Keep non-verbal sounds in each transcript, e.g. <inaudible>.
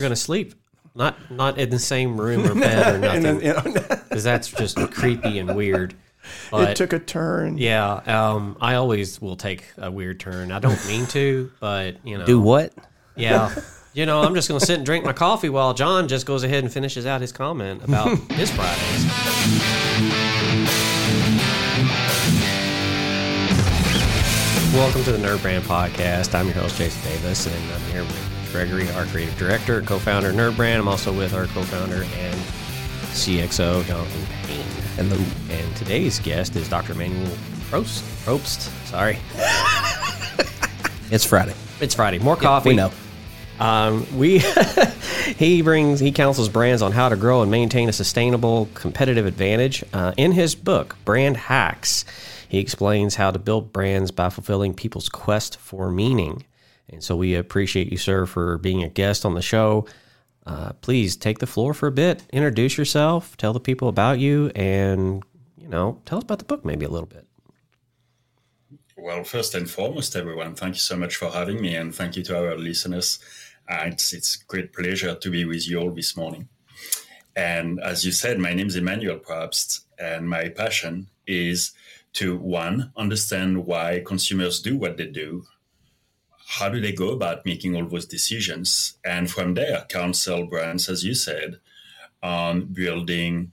going to sleep. Not not in the same room or bed or <laughs> And then, nothing, you know, because that's just creepy and weird. <laughs> But it took a turn. yeah, um, I always will take a weird turn. I don't mean to, but you know, Do what? yeah. <laughs> You know, I'm just going to sit and drink my coffee while John just goes ahead and finishes out his comment about his Fridays. Welcome to the Nerd Brand Podcast. I'm your host, Jason Davis, and I'm here with Gregory, our creative director, co founder of Nerd Brand. I'm also with our co founder and CXO, Jonathan Payne. Hello. And today's guest is Dr. Manuel Probst. Probst, sorry. <laughs> It's Friday. It's Friday. More coffee. We know. Um, we <laughs> he brings he counsels brands on how to grow and maintain a sustainable competitive advantage. Uh, in his book, Brand Hacks, he explains how to build brands by fulfilling people's quest for meaning. And so we appreciate you, sir, for being a guest on the show. Uh, please take the floor for a bit. Introduce yourself. Tell the people about you, and you know, tell us about the book maybe a little bit. Well, first and foremost, everyone, thank you so much for having me, and thank you to our listeners. Uh, it's it's great pleasure to be with you all this morning. And as you said, my name is Emmanuel Probst, and my passion is to one understand why consumers do what they do. How do they go about making all those decisions? And from there, counsel brands, as you said, on building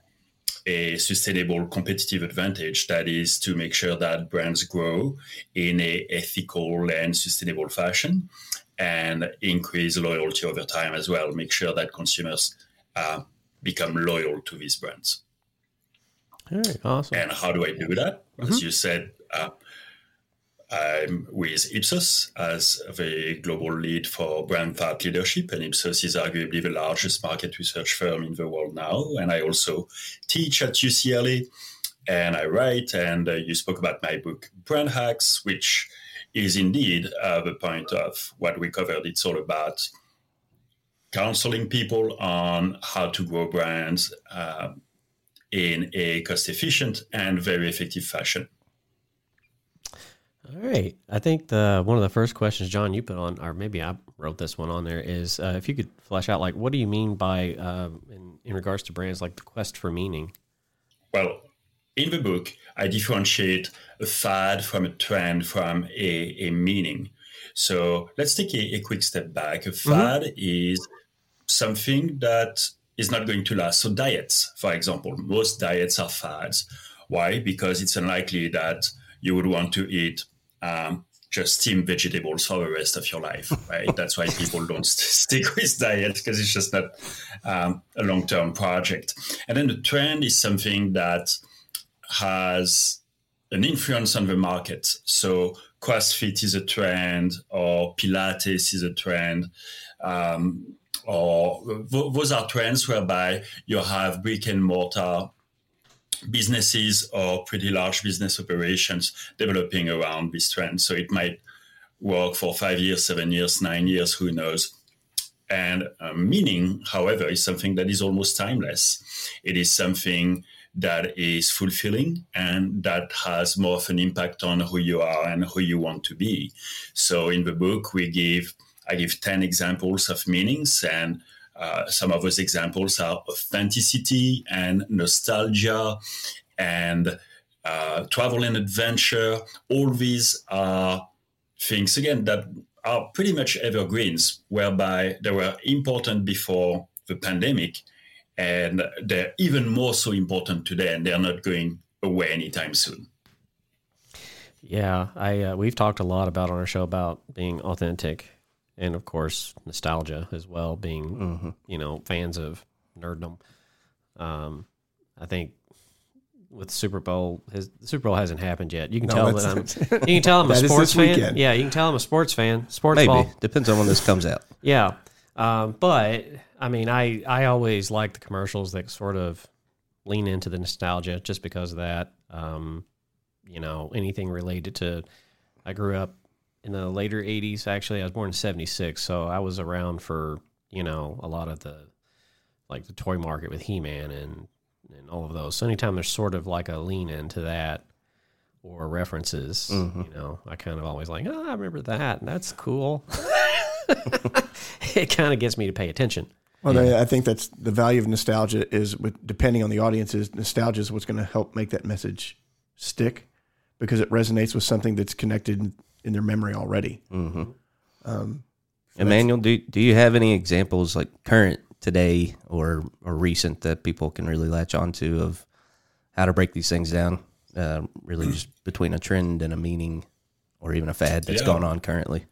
a sustainable competitive advantage that is to make sure that brands grow in a ethical and sustainable fashion and increase loyalty over time as well make sure that consumers uh, become loyal to these brands All right, awesome. and how do i do that as you said uh, I'm with Ipsos as the global lead for brand thought leadership, and Ipsos is arguably the largest market research firm in the world now. And I also teach at UCLA, and I write. And uh, you spoke about my book, Brand Hacks, which is indeed uh, the point of what we covered. It's all about counseling people on how to grow brands uh, in a cost-efficient and very effective fashion. All right. I think the one of the first questions, John, you put on, or maybe I wrote this one on there, is uh, if you could flesh out, like, what do you mean by, uh, in, in regards to brands, like the quest for meaning? Well, in the book, I differentiate a fad from a trend from a, a meaning. So let's take a, a quick step back. A fad is something that is not going to last. So diets, for example, most diets are fads. Why? Because it's unlikely that you would want to eat um, just steam vegetables for the rest of your life, right? That's why people don't st- <laughs> stick with diet because it's just not um, a long-term project. And then the trend is something that has an influence on the market. So CrossFit is a trend, or Pilates is a trend, um, or th- those are trends whereby you have brick and mortar businesses or pretty large business operations developing around this trend. So it might work for five years, seven years, nine years, who knows. And uh, meaning, however, is something that is almost timeless. It is something that is fulfilling and that has more of an impact on who you are and who you want to be. So in the book, we give I give 10 examples of meanings and uh, some of those examples are authenticity and nostalgia and uh, travel and adventure. All these are things, again, that are pretty much evergreens, whereby they were important before the pandemic and they're even more so important today, and they're not going away anytime soon. Yeah, I uh, we've talked a lot about on our show about being authentic, and of course nostalgia as well. Being you know fans of nerddom. Um, I think with Super Bowl, his the Super Bowl hasn't happened yet. You can No, tell that I'm. <laughs> You can tell I'm a sports fan. weekend. Yeah, you can tell I'm a sports fan. Sports Maybe ball. depends on when this comes out. <laughs> Yeah. Um, but I mean, I, I always like the commercials that sort of lean into the nostalgia just because of that. Um, you know, anything related to, I grew up in the later 80s. Actually, I was born in 76. So I was around for, you know, a lot of the, like the toy market with He Man and, and all of those. So anytime there's sort of like a lean into that or references, mm-hmm. you know, I kind of always like, oh, I remember that. That's cool. <laughs> it kind of gets me to pay attention. Well, yeah. I think that's the value of nostalgia is with depending on the audience is nostalgia is what's going to help make that message stick because it resonates with something that's connected in their memory already. Mm-hmm. Um, so Emmanuel, do do you have any examples like current today or or recent that people can really latch onto of how to break these things down? Uh, really, just between a trend and a meaning, or even a fad that's yeah. going on currently.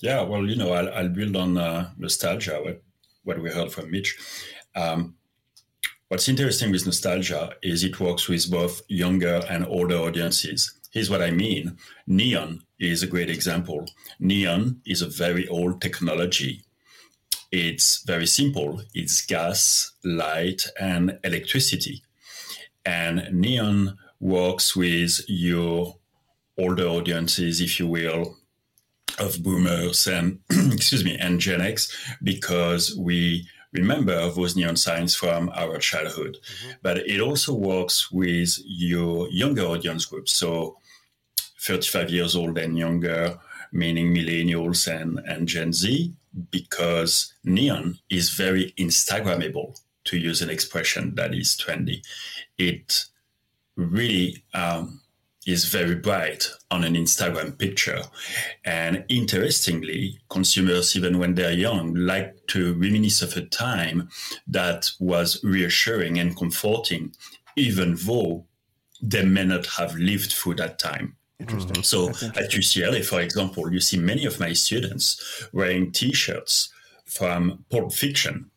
Yeah, well, you know, I'll, I'll build on uh, nostalgia. What what we heard from Mitch. Um, what's interesting with nostalgia is it works with both younger and older audiences. Here's what I mean. Neon is a great example. Neon is a very old technology. It's very simple. It's gas, light, and electricity. And neon works with your older audiences, if you will, of boomers and <clears throat> excuse me and Gen X because we remember those neon signs from our childhood. Mm-hmm. But it also works with your younger audience groups. So 35 years old and younger, meaning millennials and, and Gen Z, because neon is very Instagrammable, to use an expression that is trendy. It really um, is very bright on an Instagram picture. And interestingly, consumers, even when they're young, like to reminisce of a time that was reassuring and comforting, even though they may not have lived through that time. Interesting. So at UCLA, for example, you see many of my students wearing T-shirts from Pulp Fiction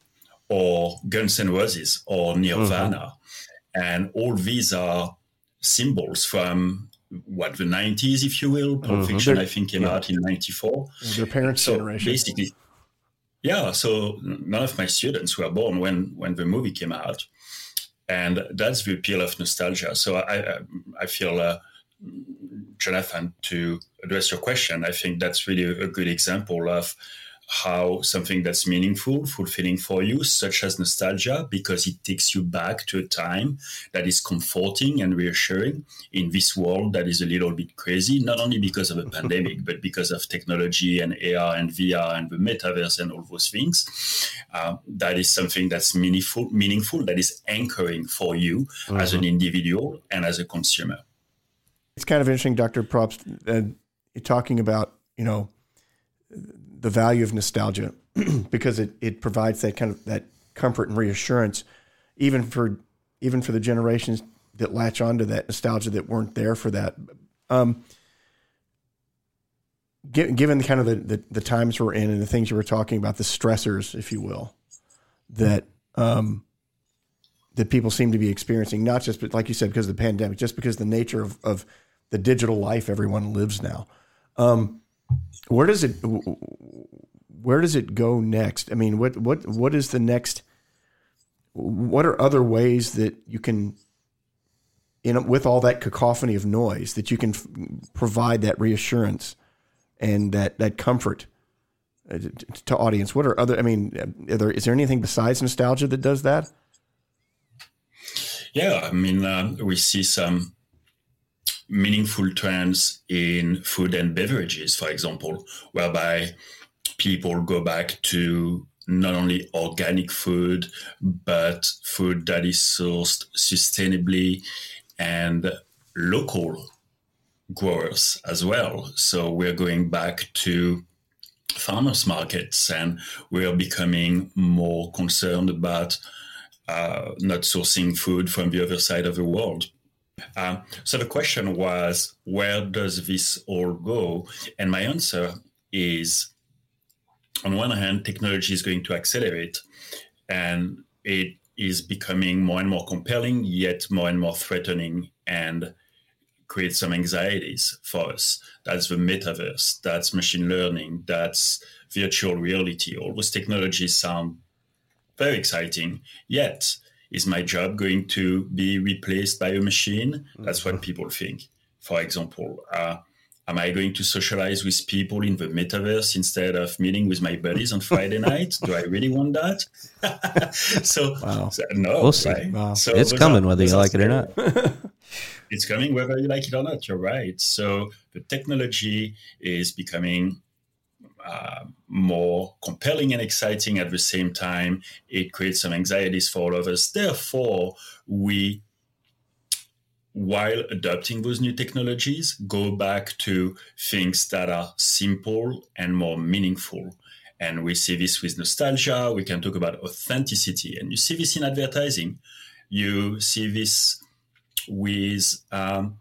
or Guns N' Roses or Nirvana. Mm-hmm. And all these are symbols from what the 90s, if you will. Pulp mm-hmm. Fiction, I think, came yeah. out in 94. Their parents' so generation. Basically, yeah. So none of my students were born when when the movie came out, and that's the appeal of nostalgia. So I I feel. Uh, Jonathan, to address your question, I think that's really a good example of how something that's meaningful, fulfilling for you, such as nostalgia, because it takes you back to a time that is comforting and reassuring in this world that is a little bit crazy, not only because of a pandemic, <laughs> but because of technology and AR and VR and the metaverse and all those things. Uh, that is something that's meaningful, meaningful, that is anchoring for you mm-hmm. as an mm-hmm. individual and as a consumer. It's kind of interesting, Dr. Probst, uh, talking about, you know, the value of nostalgia <clears throat> because it, it provides that kind of that comfort and reassurance even for even for the generations that latch onto that nostalgia that weren't there for that um, given the kind of the, the, the, times we're in and the things you were talking about the stressors if you will that um, that people seem to be experiencing not just but like you said because of the pandemic just because the nature of, of the digital life everyone lives now um, where does it where does it go next? I mean, what what what is the next? What are other ways that you can, know, with all that cacophony of noise, that you can f- provide that reassurance and that that comfort uh, to audience? What are other? I mean, there, is there anything besides nostalgia that does that? Yeah, I mean, uh, we see some meaningful trends in food and beverages, for example, whereby people go back to not only organic food, but food that is sourced sustainably and local growers as well. So we're going back to farmers markets and we are becoming more concerned about uh, not sourcing food from the other side of the world. Um, so the question was, where does this all go? And my answer is, on one hand, technology is going to accelerate, and it is becoming more and more compelling, yet more and more threatening, and create some anxieties for us. That's the metaverse, that's machine learning, that's virtual reality. All those technologies sound very exciting, yet is my job going to be replaced by a machine? That's what mm-hmm. people think. For example, uh, am I going to socialize with people in the metaverse instead of meeting with my buddies on Friday <laughs> night? Do I really want that? <laughs> so, wow. so, no, we'll see. Right? Wow. So it's coming are, whether you like it or not. it's coming whether you like it or not. You're right. So the technology is becoming uh, more compelling and exciting at the same time. It creates some anxieties for all of us. Therefore, we while adopting those new technologies, go back to things that are simple and more meaningful. And we see this with nostalgia. We can talk about authenticity. And you see this in advertising. You see this with um,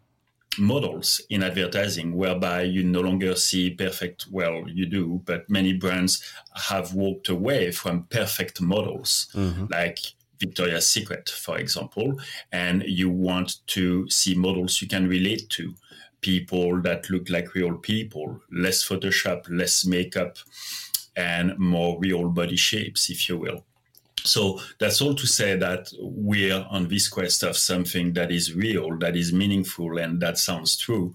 models in advertising, whereby you no longer see perfect, well, you do, but many brands have walked away from perfect models. Mm-hmm. Like Victoria's Secret, for example, and you want to see models you can relate to, people that look like real people, less Photoshop, less makeup, and more real body shapes, if you will. So that's all to say that we're on this quest of something that is real, that is meaningful, and that sounds true.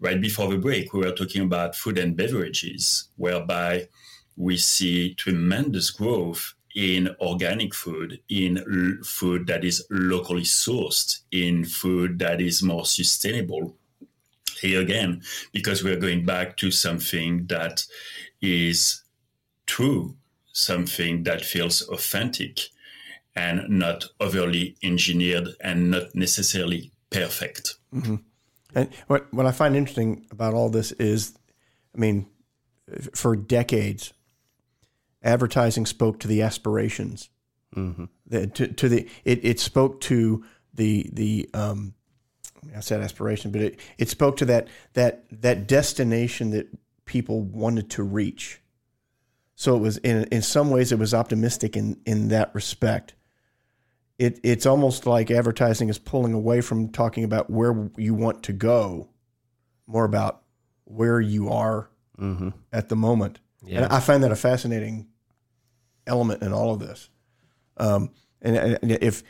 Right before the break, we were talking about food and beverages, whereby we see tremendous growth in organic food, in l- food that is locally sourced, in food that is more sustainable. Here again, because we're going back to something that is true, something that feels authentic and not overly engineered and not necessarily perfect. Mm-hmm. And what, what I find interesting about all this is, I mean, for decades, advertising spoke to the aspirations. Mm-hmm. The, to, to, the it, it spoke to the the um, I said aspiration, but it, it spoke to that that that destination that people wanted to reach. So it was in in some ways it was optimistic in in that respect. It it's almost like advertising is pulling away from talking about where you want to go, more about where you are mm-hmm. at the moment. Yeah. And I find that a fascinating element in all of this. Um, and, and if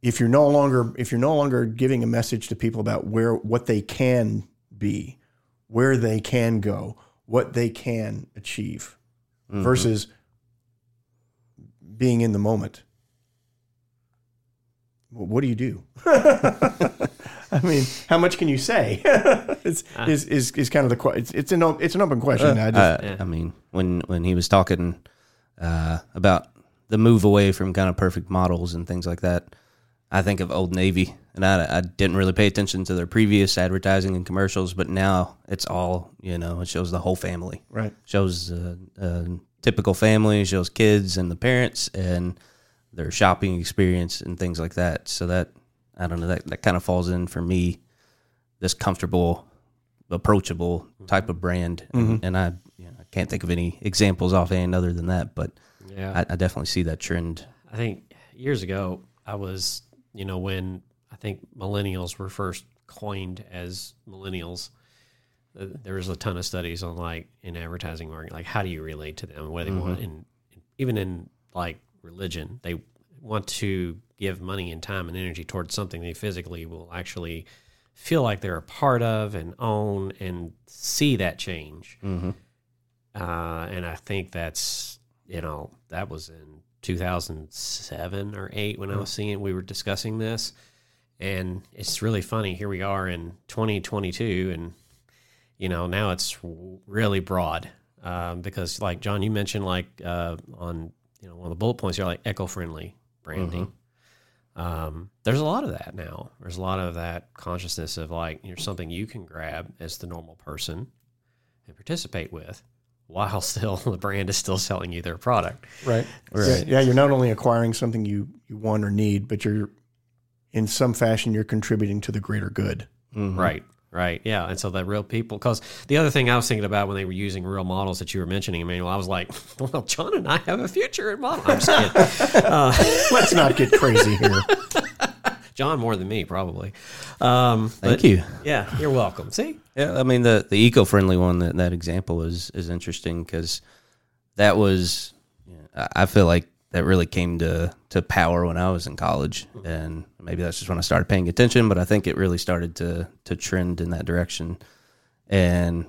if you're no longer if you're no longer giving a message to people about where what they can be, where they can go, what they can achieve, mm-hmm. versus being in the moment. What do you do? <laughs> <laughs> I mean, how much can you say? <laughs> it's, uh, is, is is kind of the it's it's an it's an open question. Uh, I, just, uh, I mean, when when he was talking uh, about the move away from kind of perfect models and things like that. I think of Old Navy, and I, I, didn't really pay attention to their previous advertising and commercials, but now it's all you know. It shows the whole family, right? Shows a, a typical family, shows kids and the parents and their shopping experience and things like that. So that I don't know that that kind of falls in for me, this comfortable, approachable type of brand, mm-hmm. and, and I can't think of any examples offhand other than that, but yeah, I, I definitely see that trend. I think years ago, I was, you know, when I think millennials were first coined as millennials, uh, there was a ton of studies on like in advertising marketing, like how do you relate to them, what they mm-hmm. want, and even in like religion, they want to give money and time and energy towards something they physically will actually feel like they're a part of and own and see that change. Mm-hmm. Uh, and I think that's, you know, that was in 2007 or 8 when I was seeing, it. we were discussing this. And it's really funny. Here we are in 2022, and, you know, now it's really broad. Um, because, like, John, you mentioned, like, uh, on, you know, one of the bullet points, you're like eco friendly branding. Mm-hmm. Um, there's a lot of that now. There's a lot of that consciousness of like, here's something you can grab as the normal person and participate with while <laughs> still the brand is still selling you their product. Right. Right. Yeah, yeah, you're not only acquiring something you, you want or need, but you're in some fashion you're contributing to the greater good. Mm-hmm. Right. Right. Yeah. And so the real people, because the other thing I was thinking about when they were using real models that you were mentioning, Emmanuel, I was like, <laughs> well, John and I have a future in model. I'm just kidding. <laughs> Uh, Let's not get crazy here. <laughs> John more than me, probably. Um, Thank you. Yeah, you're welcome. See, yeah, I mean the the eco friendly one that that example is is interesting because that was I feel like that really came to to power when I was in college, and maybe that's just when I started paying attention. But I think it really started to to trend in that direction, and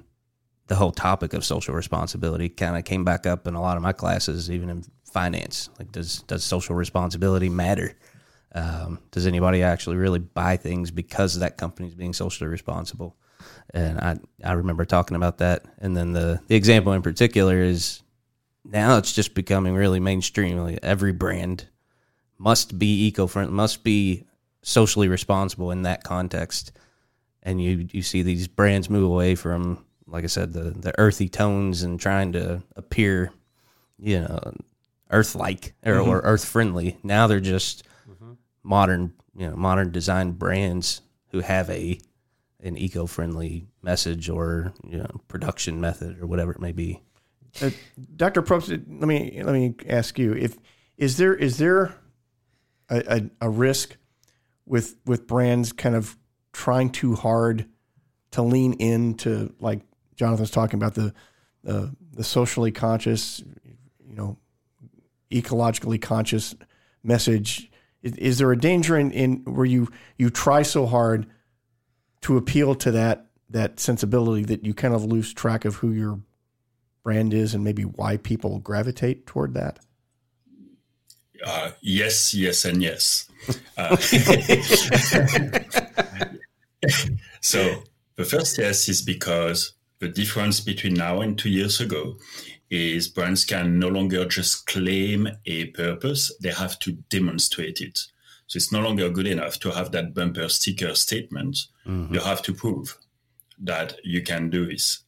the whole topic of social responsibility kind of came back up in a lot of my classes, even in finance. Like, does does social responsibility matter? Um, does anybody actually really buy things because that company is being socially responsible? And I I remember talking about that. And then the the example in particular is now it's just becoming really mainstream. Like every brand must be eco friendly, must be socially responsible in that context. And you you see these brands move away from, like I said, the the earthy tones and trying to appear, you know, earth like or, or mm-hmm. earth friendly. Now they're just mm-hmm. modern, you know, modern design brands who have a an eco friendly message or you know production method or whatever it may be. Uh, Dr. Probst, let me let me ask you if is there is there a, a, a risk with with brands kind of trying too hard to lean into like Jonathan's talking about the the, socially conscious, you know, ecologically conscious message. Is, is there a danger in, in where you you try so hard to appeal to that that sensibility that you kind of lose track of who your brand is and maybe why people gravitate toward that? Uh, yes, yes, and yes. Uh, <laughs> so the first yes is because the difference between now and two years ago is brands can no longer just claim a purpose, they have to demonstrate it. So it's no longer good enough to have that bumper sticker statement. Mm-hmm. You have to prove that you can do this.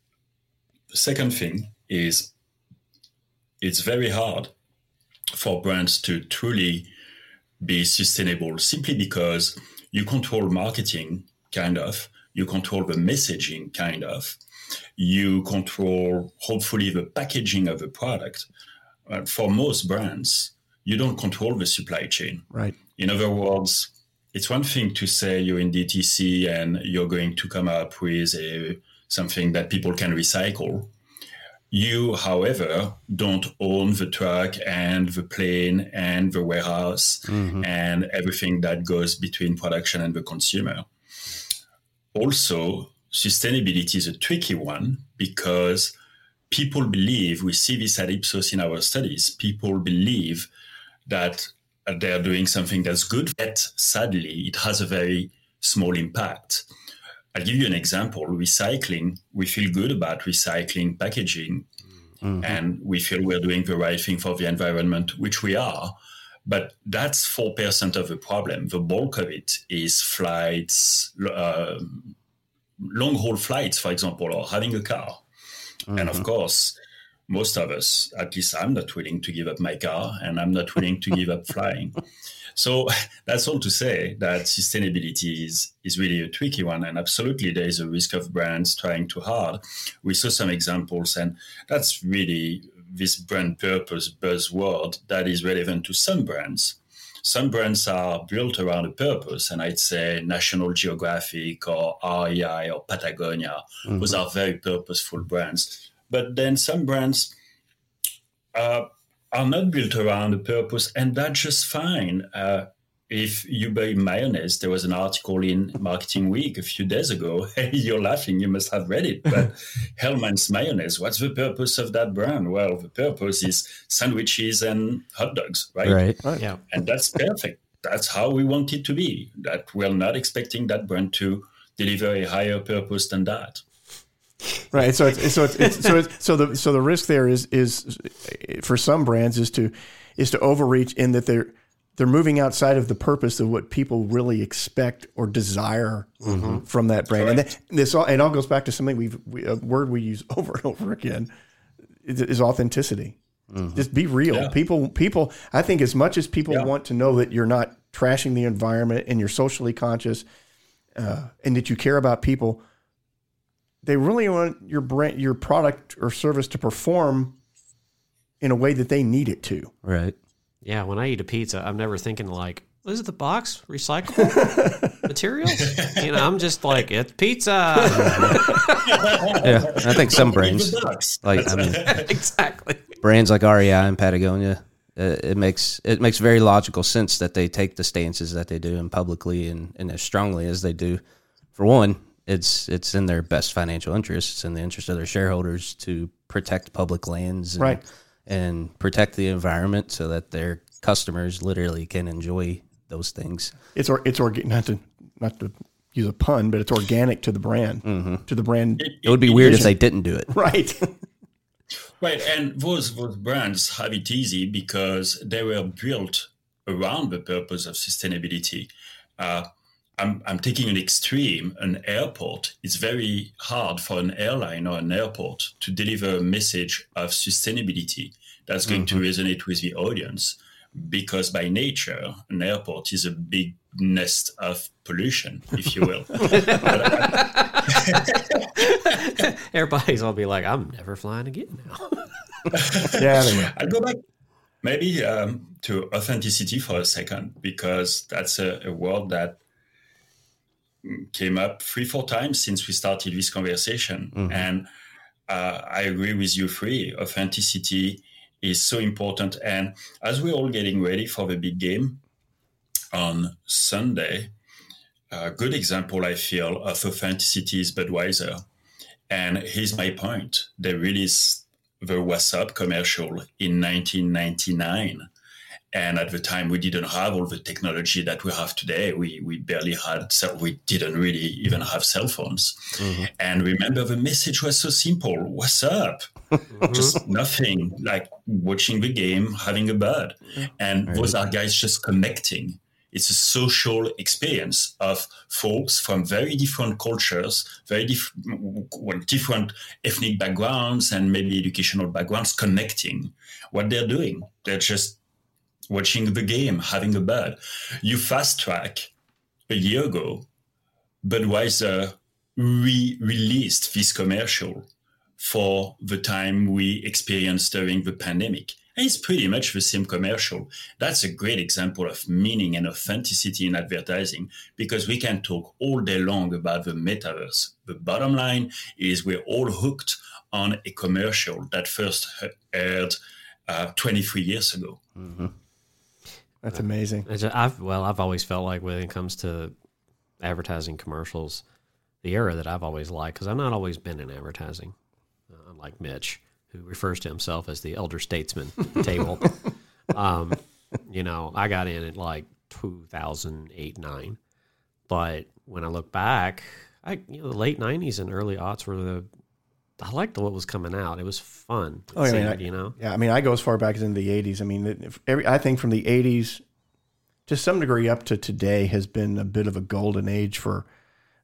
The second thing is it's very hard for brands to truly be sustainable simply because you control marketing, kind of, you control the messaging, kind of, you control hopefully the packaging of the product. Uh, for most brands, you don't control the supply chain. Right. In other words, it's one thing to say you're in DTC and you're going to come up with a, something that people can recycle. You, however, don't own the truck and the plane and the warehouse mm-hmm. and everything that goes between production and the consumer. Also, sustainability is a tricky one because people believe, we see this at Ipsos in our studies, people believe that they're doing something that's good, yet sadly, it has a very small impact. I'll give you an example. Recycling, we feel good about recycling packaging mm-hmm. and we feel we're doing the right thing for the environment, which we are. But that's 4% of the problem. The bulk of it is flights, uh, long haul flights, for example, or having a car. Mm-hmm. And of mm-hmm. course, most of us, at least I'm not willing to give up my car and I'm not willing to give up flying. <laughs> So <laughs> that's all to say that sustainability is, is really a tricky one. And absolutely, there is a risk of brands trying too hard. We saw some examples, and that's really this brand purpose buzzword that is relevant to some brands. Some brands are built around a purpose, and I'd say National Geographic or REI or Patagonia. Mm-hmm. Those are very purposeful brands. But then some brands uh, are not built around a purpose, and that's just fine. Uh, if you buy mayonnaise, there was an article in Marketing Week a few days ago. <laughs> You're laughing, you must have read it. But <laughs> Hellmann's mayonnaise, what's the purpose of that brand? Well, the purpose is sandwiches and hot dogs, right? Right. Yeah. And that's perfect. That's how we want it to be. That we're not expecting that brand to deliver a higher purpose than that. Right. So it's so it's, it's so it's, so the so the risk there is is for some brands is to is to overreach in that they're they're moving outside of the purpose of what people really expect or desire mm-hmm. from that brand. Correct. And this all, it all goes back to something we've we, a word we use <laughs> over and over again is, is authenticity. Mm-hmm. Just be real. Yeah. People people I think as much as people yeah. want to know that you're not trashing the environment and you're socially conscious uh, and that you care about people, they really want your brand your product or service to perform in a way that they need it to. Right. Yeah, when I eat a pizza, I'm never thinking like, is it the box recyclable <laughs> materials? You know, I'm just like, it's pizza. <laughs> yeah, I think some brands, like I mean, <laughs> exactly brands like REI and Patagonia, uh, it makes it makes very logical sense that they take the stances that they do and publicly and, and as strongly as they do. For one, it's it's in their best financial interest. It's in the interest of their shareholders to protect public lands, and, right and protect the environment so that their customers literally can enjoy those things. It's or it's or not to not to use a pun, but it's organic to the brand, to the brand. It would be weird if they didn't do it. Right. <laughs> Right, and those those brands have it easy because they were built around the purpose of sustainability. Uh, I'm, I'm taking an extreme. An airport. It's very hard for an airline or an airport to deliver a message of sustainability that's going to resonate with the audience because by nature, an airport is a big nest of pollution, if you will. <laughs> <laughs> Everybody's all be like, I'm never flying again now. <laughs> yeah. They will. I'll go back maybe um, to authenticity for a second because that's a, a word that came up three, four times since we started this conversation. And uh, I agree with you, Free. Authenticity is so important. And as we're all getting ready for the big game on Sunday, a good example I feel of authenticity is Budweiser. And here's my point. They released the What's Up commercial in 1999. And at the time, we didn't have all the technology that we have today. We, we barely had, so we didn't really even have cell phones. Mm-hmm. And remember, the message was so simple What's up? Mm-hmm. Just nothing like watching the game, having a bud. And those are guys just connecting. It's a social experience of folks from very different cultures, very diff- well, different ethnic backgrounds, and maybe educational backgrounds connecting. What they're doing, they're just watching the game, having a bud. You fast track a year ago, Budweiser re released this commercial for the time we experienced during the pandemic. And it's pretty much the same commercial. That's a great example of meaning and authenticity in advertising because we can talk all day long about the metaverse. The bottom line is we're all hooked on a commercial that first aired uh, 23 years ago. That's amazing. I've well, I've always felt like when it comes to advertising commercials, the era that I've always liked because I've not always been in advertising, uh, unlike Mitch, who refers to himself as the elder statesman <laughs> table. Um, you know, I got in at like 2008, nine, but when I look back, I you know the late '90s and early aughts were the I liked what was coming out. It was fun. It Oh, I mean, I- you know. Yeah, I mean, I go as far back as in the '80s. I mean, every, I think from the '80s to some degree up to today has been a bit of a golden age for,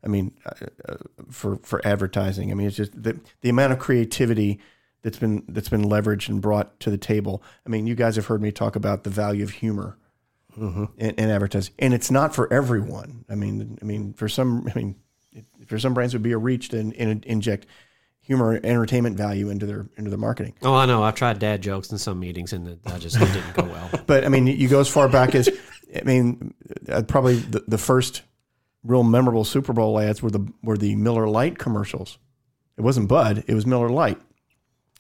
I mean, uh, uh, for for advertising. I mean, it's just the the amount of creativity that's been that's been leveraged and brought to the table. I mean, you guys have heard me talk about the value of humor in, in advertising, and it's not for everyone. I mean, I mean, for some, I mean, for some brands, it would be a reach to in, in- inject humor, entertainment value into their into their marketing. Oh, I know. I've tried dad jokes in some meetings, and that just didn't go well. <laughs> But I mean, you go as far back as, I mean, uh, probably the, the first real memorable Super Bowl ads were the were the Miller Lite commercials. It wasn't Bud; it was Miller Lite,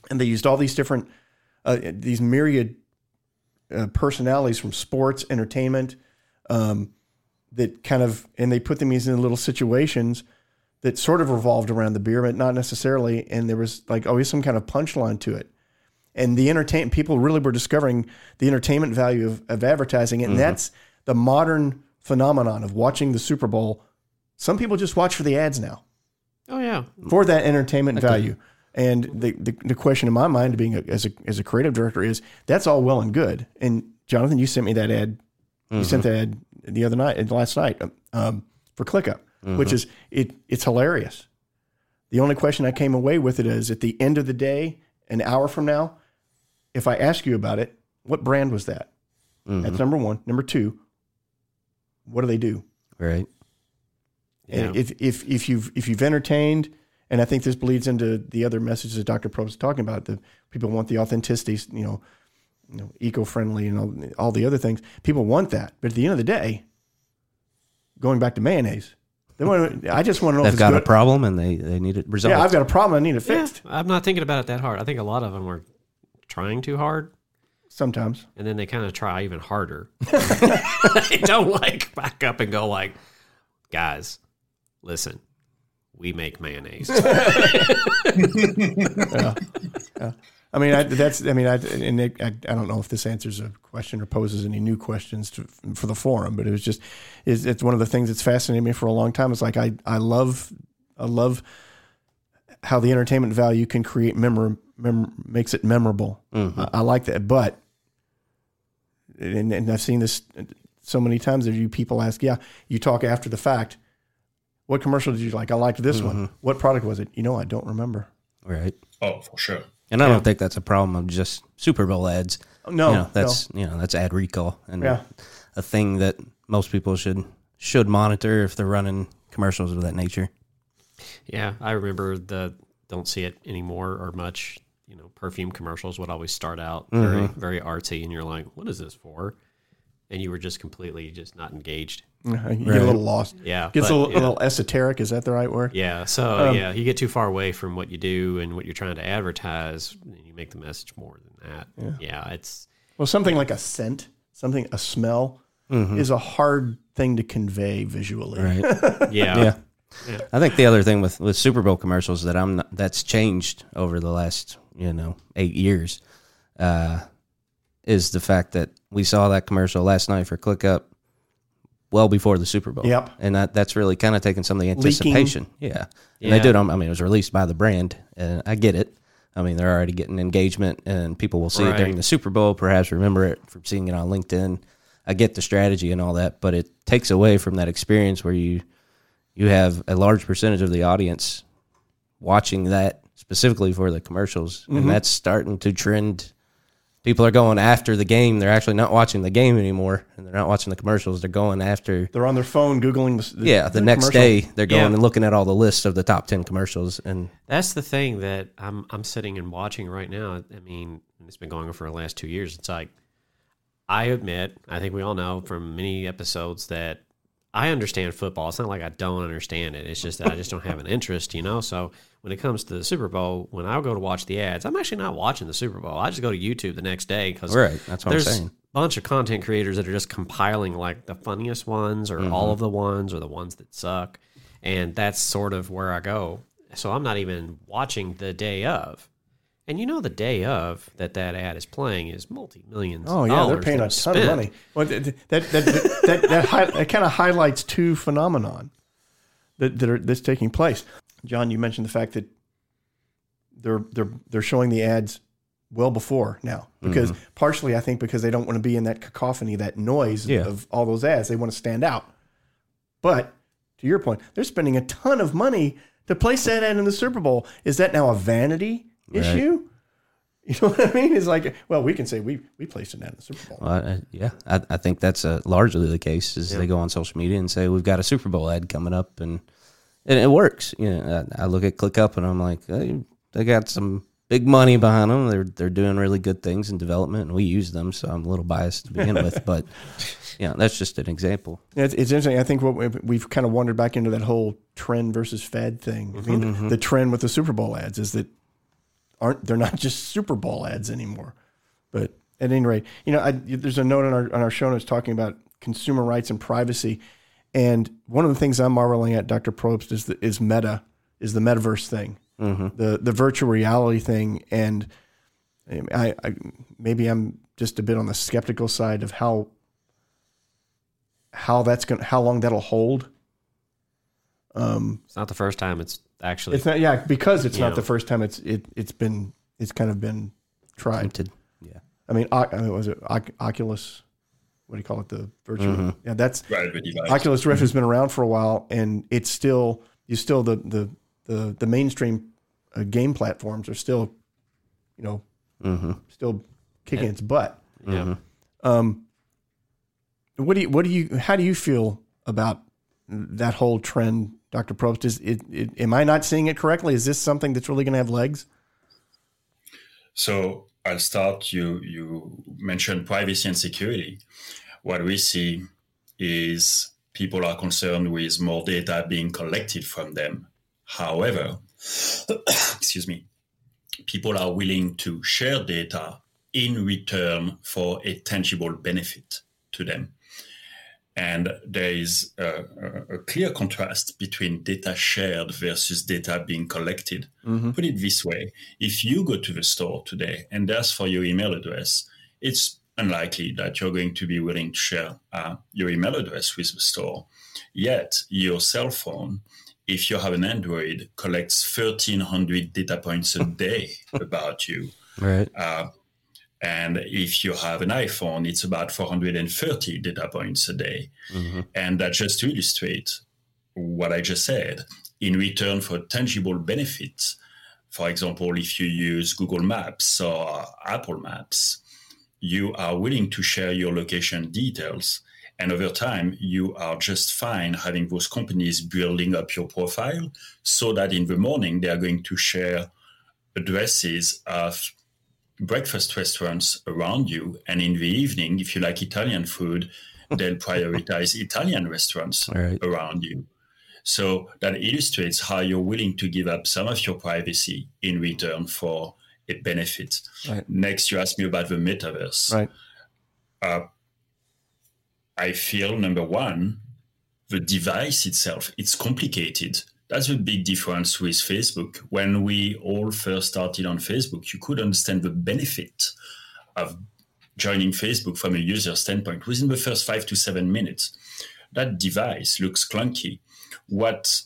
and they used all these different, uh, these myriad uh, personalities from sports, entertainment, um, that kind of, and they put them in little situations that sort of revolved around the beer, but not necessarily. And there was like always some kind of punchline to it and the entertain people really were discovering the entertainment value of, of advertising, and that's the modern phenomenon of watching the Super Bowl. Some people just watch for the ads now Oh yeah, for that entertainment value. And the, the the question in my mind, being a, as a as a creative director, is that's all well and good. And Jonathan, you sent me that ad. You sent that ad the other night, last night, um, for ClickUp, which is it. It's hilarious. The only question I came away with it is at the end of the day, an hour from now, if I ask you about it, what brand was that? Mm-hmm. That's number one. Number two, what do they do? Right. And if, if, if you've if you've entertained, and I think this bleeds into the other messages that Dr. Probst is talking about, the people want the authenticity, you know, you know, eco-friendly and all, all the other things. People want that, but at the end of the day, going back to mayonnaise, they want. I just want to know if They've it's got a problem and they, they need it resolved. yeah, I've got a problem. I need it Yeah, fixed. I'm not thinking about it that hard. I think a lot of them are trying too hard, Sometimes. and then they kind of try even harder. <laughs> they don't like back up and go like, guys, listen, we make mayonnaise. <laughs> <laughs> I mean, I, that's. I mean, I and it, I, I don't know if this answers a question or poses any new questions to, for the forum, but it was just, it's, it's one of the things that's fascinated me for a long time. It's like I, I love, I love how the entertainment value can create memor, mem, makes it memorable. Mm-hmm. I, I like that, but, and, and I've seen this so many times that you people ask, yeah, you talk after the fact. What commercial did you like? I liked this one. Mm-hmm. What product was it? You know, I don't remember. Right. Oh, for sure. And I don't think that's a problem of just Super Bowl ads. Oh, no, you know, that's you know that's ad recall and Yeah. a thing that most people should should monitor if they're running commercials of that nature. Yeah, I remember the don't see it anymore or much. You know, perfume commercials would always start out very mm-hmm. very artsy, and you're like, "What is this for?" And you were just completely just not engaged. No. You get a little lost. Yeah, Gets but, a, little, yeah. a little esoteric. Is that the right word? Yeah, so Um, yeah, you get too far away from what you do and what you're trying to advertise, and you make the message more than that. Yeah, it's Well, something like a scent, something a smell, is a hard thing to convey visually. Right. <laughs> yeah, yeah. I think the other thing with, with Super Bowl commercials that I'm not, that's changed over the last you know eight years uh, is the fact that we saw that commercial last night for ClickUp well before the Super Bowl. Yep. and that that's really kind of taken some of the anticipation. Yeah, and Yeah. they did. on- I mean, it was released by the brand, and I get it. I mean, they're already getting engagement, and people will see it during the Super Bowl. Perhaps remember it from seeing it on LinkedIn. I get the strategy and all that, but it takes away from that experience where you you have a large percentage of the audience watching that specifically for the commercials, and mm-hmm. that's starting to trend. People are going after the game. They're actually not watching the game anymore, and they're not watching the commercials. They're going after They're on their phone googling the, the yeah. The, next commercial. day, they're going Yeah. and looking at all the lists of the top ten commercials, and that's the thing that I'm I'm sitting and watching right now. I mean, it's been going on for the last two years. It's like I admit, I think we all know from many episodes that I understand football. It's not like I don't understand it. It's just that I just don't have an interest, you know. So when it comes to the Super Bowl, when I go to watch the ads, I'm actually not watching the Super Bowl. I just go to YouTube the next day because Right, that's what I'm there's saying. a bunch of content creators that are just compiling like the funniest ones or Mm-hmm. all of the ones or the ones that suck, and that's sort of where I go. So I'm not even watching the day of. And you know, the day of that that ad is playing is multi millions. Oh yeah, they're paying a ton of money. Well, that that that that, that, that, hi- that kind of highlights two phenomenon that that are that's taking place. John, you mentioned the fact that they're they're they're showing the ads well before now because partially I think because they don't want to be in that cacophony, that noise Yeah. of all those ads. They want to stand out. But to your point, they're spending a ton of money to place that ad in the Super Bowl. Is that now a vanity issue? <laughs> You know what I mean? It's like, well, we can say we we placed an ad in the Super Bowl. Well, I, yeah, I, I think that's uh, largely the case. Is they go on social media and say we've got a Super Bowl ad coming up, and and it works. You know, I, I look at ClickUp and I'm like, hey, they got some big money behind them. They're they're doing really good things in development, and we use them. So I'm a little biased to begin with, but <laughs> yeah, that's just an example. It's, it's interesting. I think what we- we've kind of wandered back into that whole trend versus fad thing. I mean, mm-hmm, mm-hmm. the trend with the Super Bowl ads is that aren't they're not just Super Bowl ads anymore. But at any rate, you know, I, there's a note on our on our show notes talking about consumer rights and privacy, and one of the things I'm marveling at, Dr. Probst, is the, is Meta, is the metaverse thing, the the virtual reality thing, and I, I maybe I'm just a bit on the skeptical side of how how that's going how long that'll hold. Um, It's not the first time it's actually. it's not yeah because it's not Yeah. the first time it's it it's been it's kind of been tried. Tempted. Yeah. I mean, Oc- I mean, was it Oculus? What do you call it? The virtual. Yeah, that's Right, the device. Oculus Rift has been around for a while, and it's still you still the the the the mainstream uh, game platforms are still, you know, Mm-hmm. still kicking its butt. yeah. Um, what do you what do you how do you feel about that whole trend, Doctor Probst? Is it, it am I not seeing it correctly? Is this something that's really going to have legs? So I'll start. You you mentioned privacy and security. What we see is people are concerned with more data being collected from them. However, <coughs> excuse me, people are willing to share data in return for a tangible benefit to them. And there is a, a, clear contrast between data shared versus data being collected. Mm-hmm. Put it this way if you go to the store today and ask for your email address, it's unlikely that you're going to be willing to share uh, your email address with the store. Yet, your cell phone, if you have an Android, collects 1,300 data points a <laughs> day about you. Right. Uh, and if you have an iPhone, it's about 430 data points a day. Mm-hmm. And that just to illustrate what I just said, in return for tangible benefits, for example, if you use Google Maps or Apple Maps, you are willing to share your location details. And over time, you are just fine having those companies building up your profile so that in the morning, they are going to share addresses of breakfast restaurants around you. And in the evening, if you like Italian food, they'll <laughs> prioritize Italian restaurants right. around you. So that illustrates how you're willing to give up some of your privacy in return for a benefit. Right. Next, you asked me about the metaverse. Right. Uh, I feel number one, the device itself, it's complicated that's a big difference with Facebook. When we all first started on Facebook, you could understand the benefit of joining Facebook from a user standpoint within the first five to seven minutes. That device looks clunky. What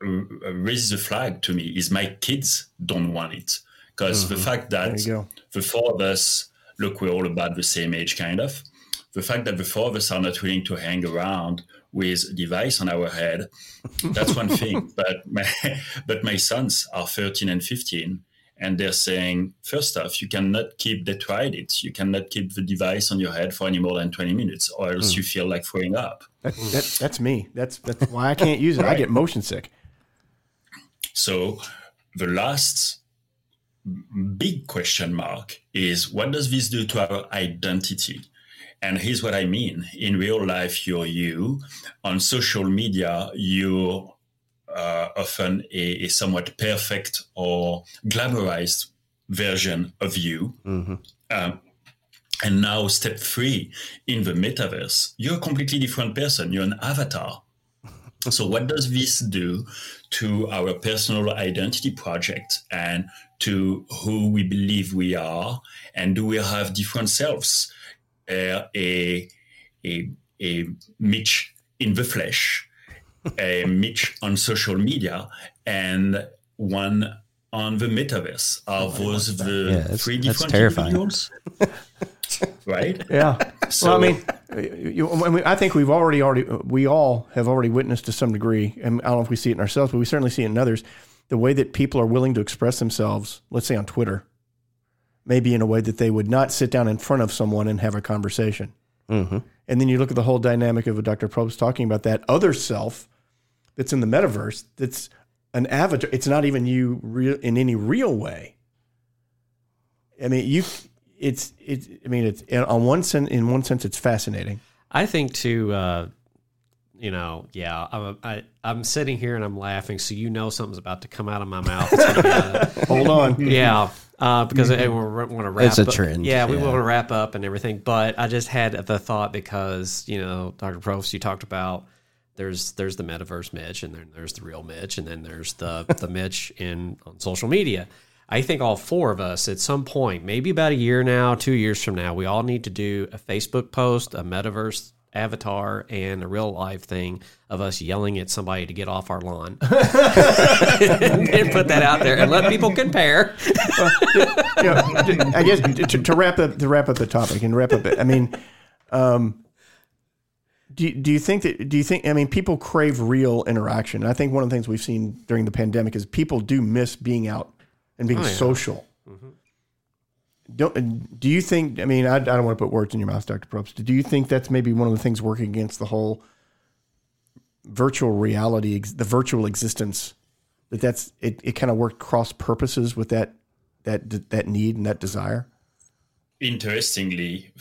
raises a flag to me is my kids don't want it because mm-hmm. the fact that the four of us look, we're all about the same age, kind of. The fact that the four of us are not willing to hang around with a device on our head. That's one thing. <laughs> But my, but my sons are 13 and 15, and they're saying, first off, you cannot keep, they tried it, you cannot keep the device on your head for any more than 20 minutes, or else mm. you feel like throwing up. That, that, that's me. That's, that's why I can't use it. right. I get motion sick. So the last big question mark is what does this do to our identity? And here's what I mean. In real life, you're you. On social media, you're uh, often a, a, somewhat perfect or glamorized version of you. Mm-hmm. Um, and now, step three in the metaverse, you're a completely different person. You're an avatar. <laughs> so, what does this do to our personal identity project and to who we believe we are? And do we have different selves? Uh, a, a, a Mitch in the flesh, a Mitch on social media, and one on the metaverse. Are oh, those the yeah, three different individuals? right? <laughs> Yeah. So, well, I mean, you, I, mean, I think we've already already we all have already witnessed to some degree, and I don't know if we see it in ourselves, but we certainly see it in others. The way that people are willing to express themselves, let's say on Twitter, maybe in a way that they would not sit down in front of someone and have a conversation. Mm-hmm. And then you look at the whole dynamic of what Dr. Probst talking about that other self that's in the metaverse that's an avatar. It's not even you real in any real way. I mean, you, it's, it's, I mean, it's on one sense, in one sense, it's fascinating. I think to, uh, you know, yeah, I'm, I, I'm sitting here and I'm laughing, so you know something's about to come out of my mouth. <laughs> Hold on. Yeah, uh, because mm-hmm. we want to wrap. It's a trend. Yeah, we yeah. want to wrap up and everything. But I just had the thought because you know, Dr. Probst, you talked about there's there's the metaverse Mitch, and then there's the real Mitch, and then there's the <laughs> the Mitch in on social media. I think all four of us at some point, maybe about a year now, two years from now, we all need to do a Facebook post, a metaverse avatar and a real life thing of us yelling at somebody to get off our lawn <laughs> and put that out there and let people compare. I guess to, to, wrap up to wrap up the topic and wrap up it. I mean, um, do do you think that do you think I mean people crave real interaction? I think one of the things we've seen during the pandemic is people do miss being out and being oh, yeah. social. Don't do you think? I mean, I, I don't want to put words in your mouth, Doctor Probst. Do you think that's maybe one of the things working against the whole virtual reality, the virtual existence? That that's it. It kind of worked cross purposes with that that that need and that desire. Interestingly,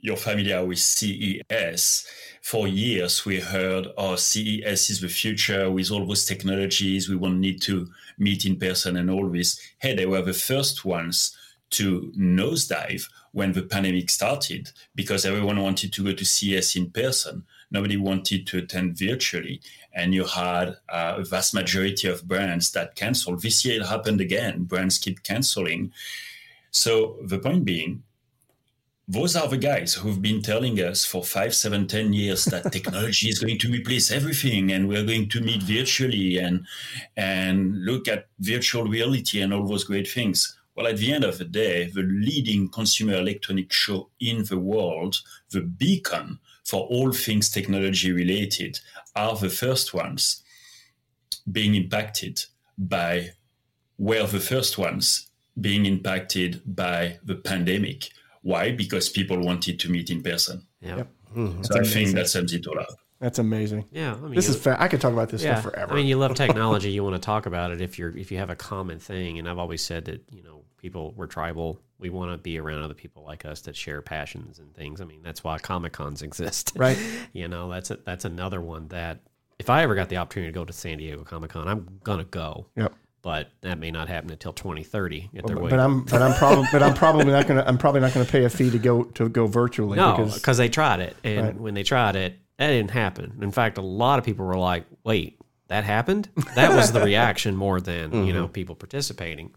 you're familiar with CES. For years, we heard, "Oh, CES is the future with all those technologies. We won't need to meet in person and all this." Hey, they were the first ones to nosedive when the pandemic started because everyone wanted to go to CES in person. Nobody wanted to attend virtually. And you had uh, a vast majority of brands that canceled. This year it happened again. Brands keep canceling. So the point being, those are the guys who've been telling us for five, seven, ten years that <laughs> technology is going to replace everything and we're going to meet virtually and and look at virtual reality and all those great things. Well, at the end of the day, the leading consumer electronic show in the world, the beacon for all things technology related, are the first ones being impacted by were the first ones being impacted by the pandemic why? Because people wanted to meet in person. Yeah. Yep. Mm-hmm. So I think that sums it all up. That's amazing. Yeah. I mean, This you- is fa- I could talk about this yeah. stuff forever. I mean, you love <laughs> technology. you want to talk about it if you're if you have a common thing. And I've always said that you know people we're tribal. We want to be around other people like us that share passions and things. I mean, that's why comic cons exist. <laughs> Right. you know, that's a, that's another one that if I ever got the opportunity to go to San Diego Comic Con, I'm gonna go. Yep. But that may not happen until 2030. If they're but, waiting. I'm but I'm probably but I'm probably not gonna I'm probably not gonna pay a fee to go to go virtually No, because because they tried it, and Right. when they tried it, that didn't happen. In fact, a lot of people were like, "Wait, that happened?" That was the <laughs> reaction more than you know people participating.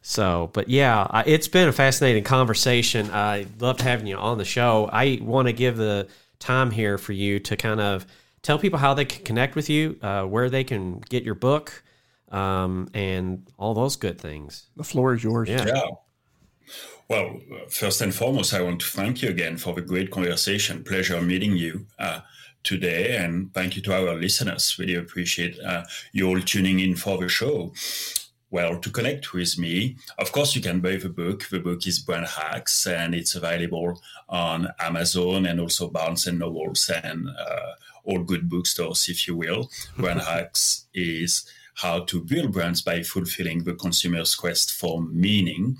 So, but yeah, I, it's been a fascinating conversation. I loved having you on the show. I want to give the time here for you to kind of tell people how they can connect with you, uh, where they can get your book, um, and all those good things. the floor is yours. Yeah. Yeah. Well, first and foremost, I want to thank you again for the great conversation. Pleasure meeting you uh, today, and thank you to our listeners. Really appreciate uh, you all tuning in for the show. Well, to connect with me, of course, you can buy the book. The book is Brand Hacks, and it's available on Amazon and also Barnes and Nobles and uh, all good bookstores, if you will. <laughs> Brand Hacks is how to build brands by fulfilling the consumer's quest for meaning.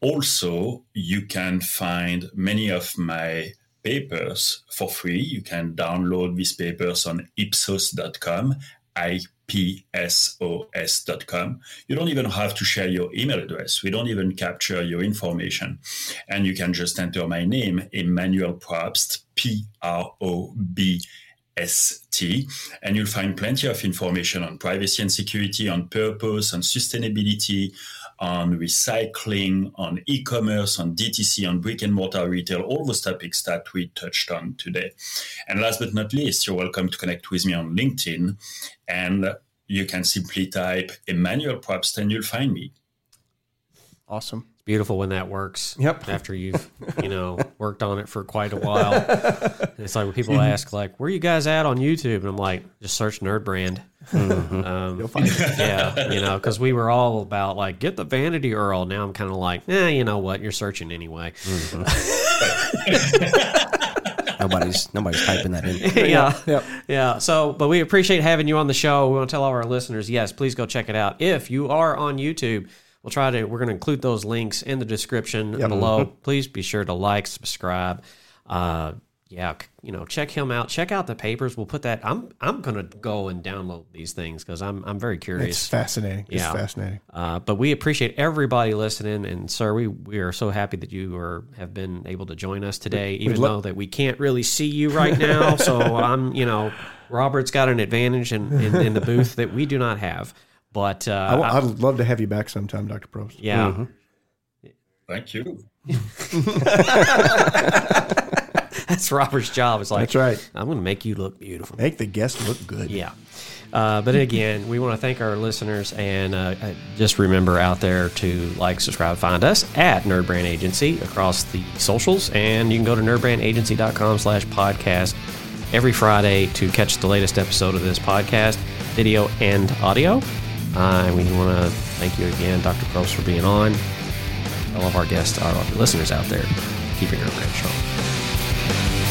Also, you can find many of my papers for free. You can download these papers on ipsos.com, ipsos.com. You don't even have to share your email address. We don't even capture your information. And you can just enter my name, Emmanuel Probst, P R O B ST, and you'll find plenty of information on privacy and security, on purpose, on sustainability, on recycling, on e commerce, on DTC, on brick and mortar retail, all those topics that we touched on today. And last but not least, you're welcome to connect with me on LinkedIn, and you can simply type Emmanuel Probst and you'll find me. Awesome. It's beautiful when that works. Yep. After you've, you know, <laughs> worked on it for quite a while. it's like when people ask, like, where you guys at on YouTube? And I'm like, just search Nerd Brand. Um, You'll find it. yeah, you know, because we were all about like, get the Vanity URL. Now I'm kind of like, eh, you know what? You're searching anyway. <laughs> Nobody's nobody's typing that in. <laughs> yeah. Yep. Yeah. So, but we appreciate having you on the show. We want to tell all our listeners, yes, please go check it out. If you are on YouTube, we'll try to, we're going to include those links in the description below. Please be sure to like, subscribe. Uh, yeah, you know, check him out. Check out the papers. We'll put that. I'm I'm gonna go and download these things because I'm I'm very curious. It's fascinating. It's Yeah. fascinating. Uh, but we appreciate everybody listening, and sir, we we are so happy that you are have been able to join us today, even lo- though that we can't really see you right now. so <laughs> I'm, you know, Robert's got an advantage in, in, in the booth that we do not have. But uh, I, I- would love to have you back sometime, Dr. Probst. yeah, Thank you. <laughs> that's Robert's job. It's like That's right. I'm going to make you look beautiful. Make the guest look good. Yeah. Uh, but again, we want to thank our listeners and uh, uh, just remember out there to like, subscribe, find us at Nerd Brand Agency across the socials, and you can go to nerdbrandagency.com slash podcast every Friday to catch the latest episode of this podcast, video and audio. Uh, and we want to thank you again, Dr. Probst, for being on. All of our guests, our listeners out there, keeping our brand strong.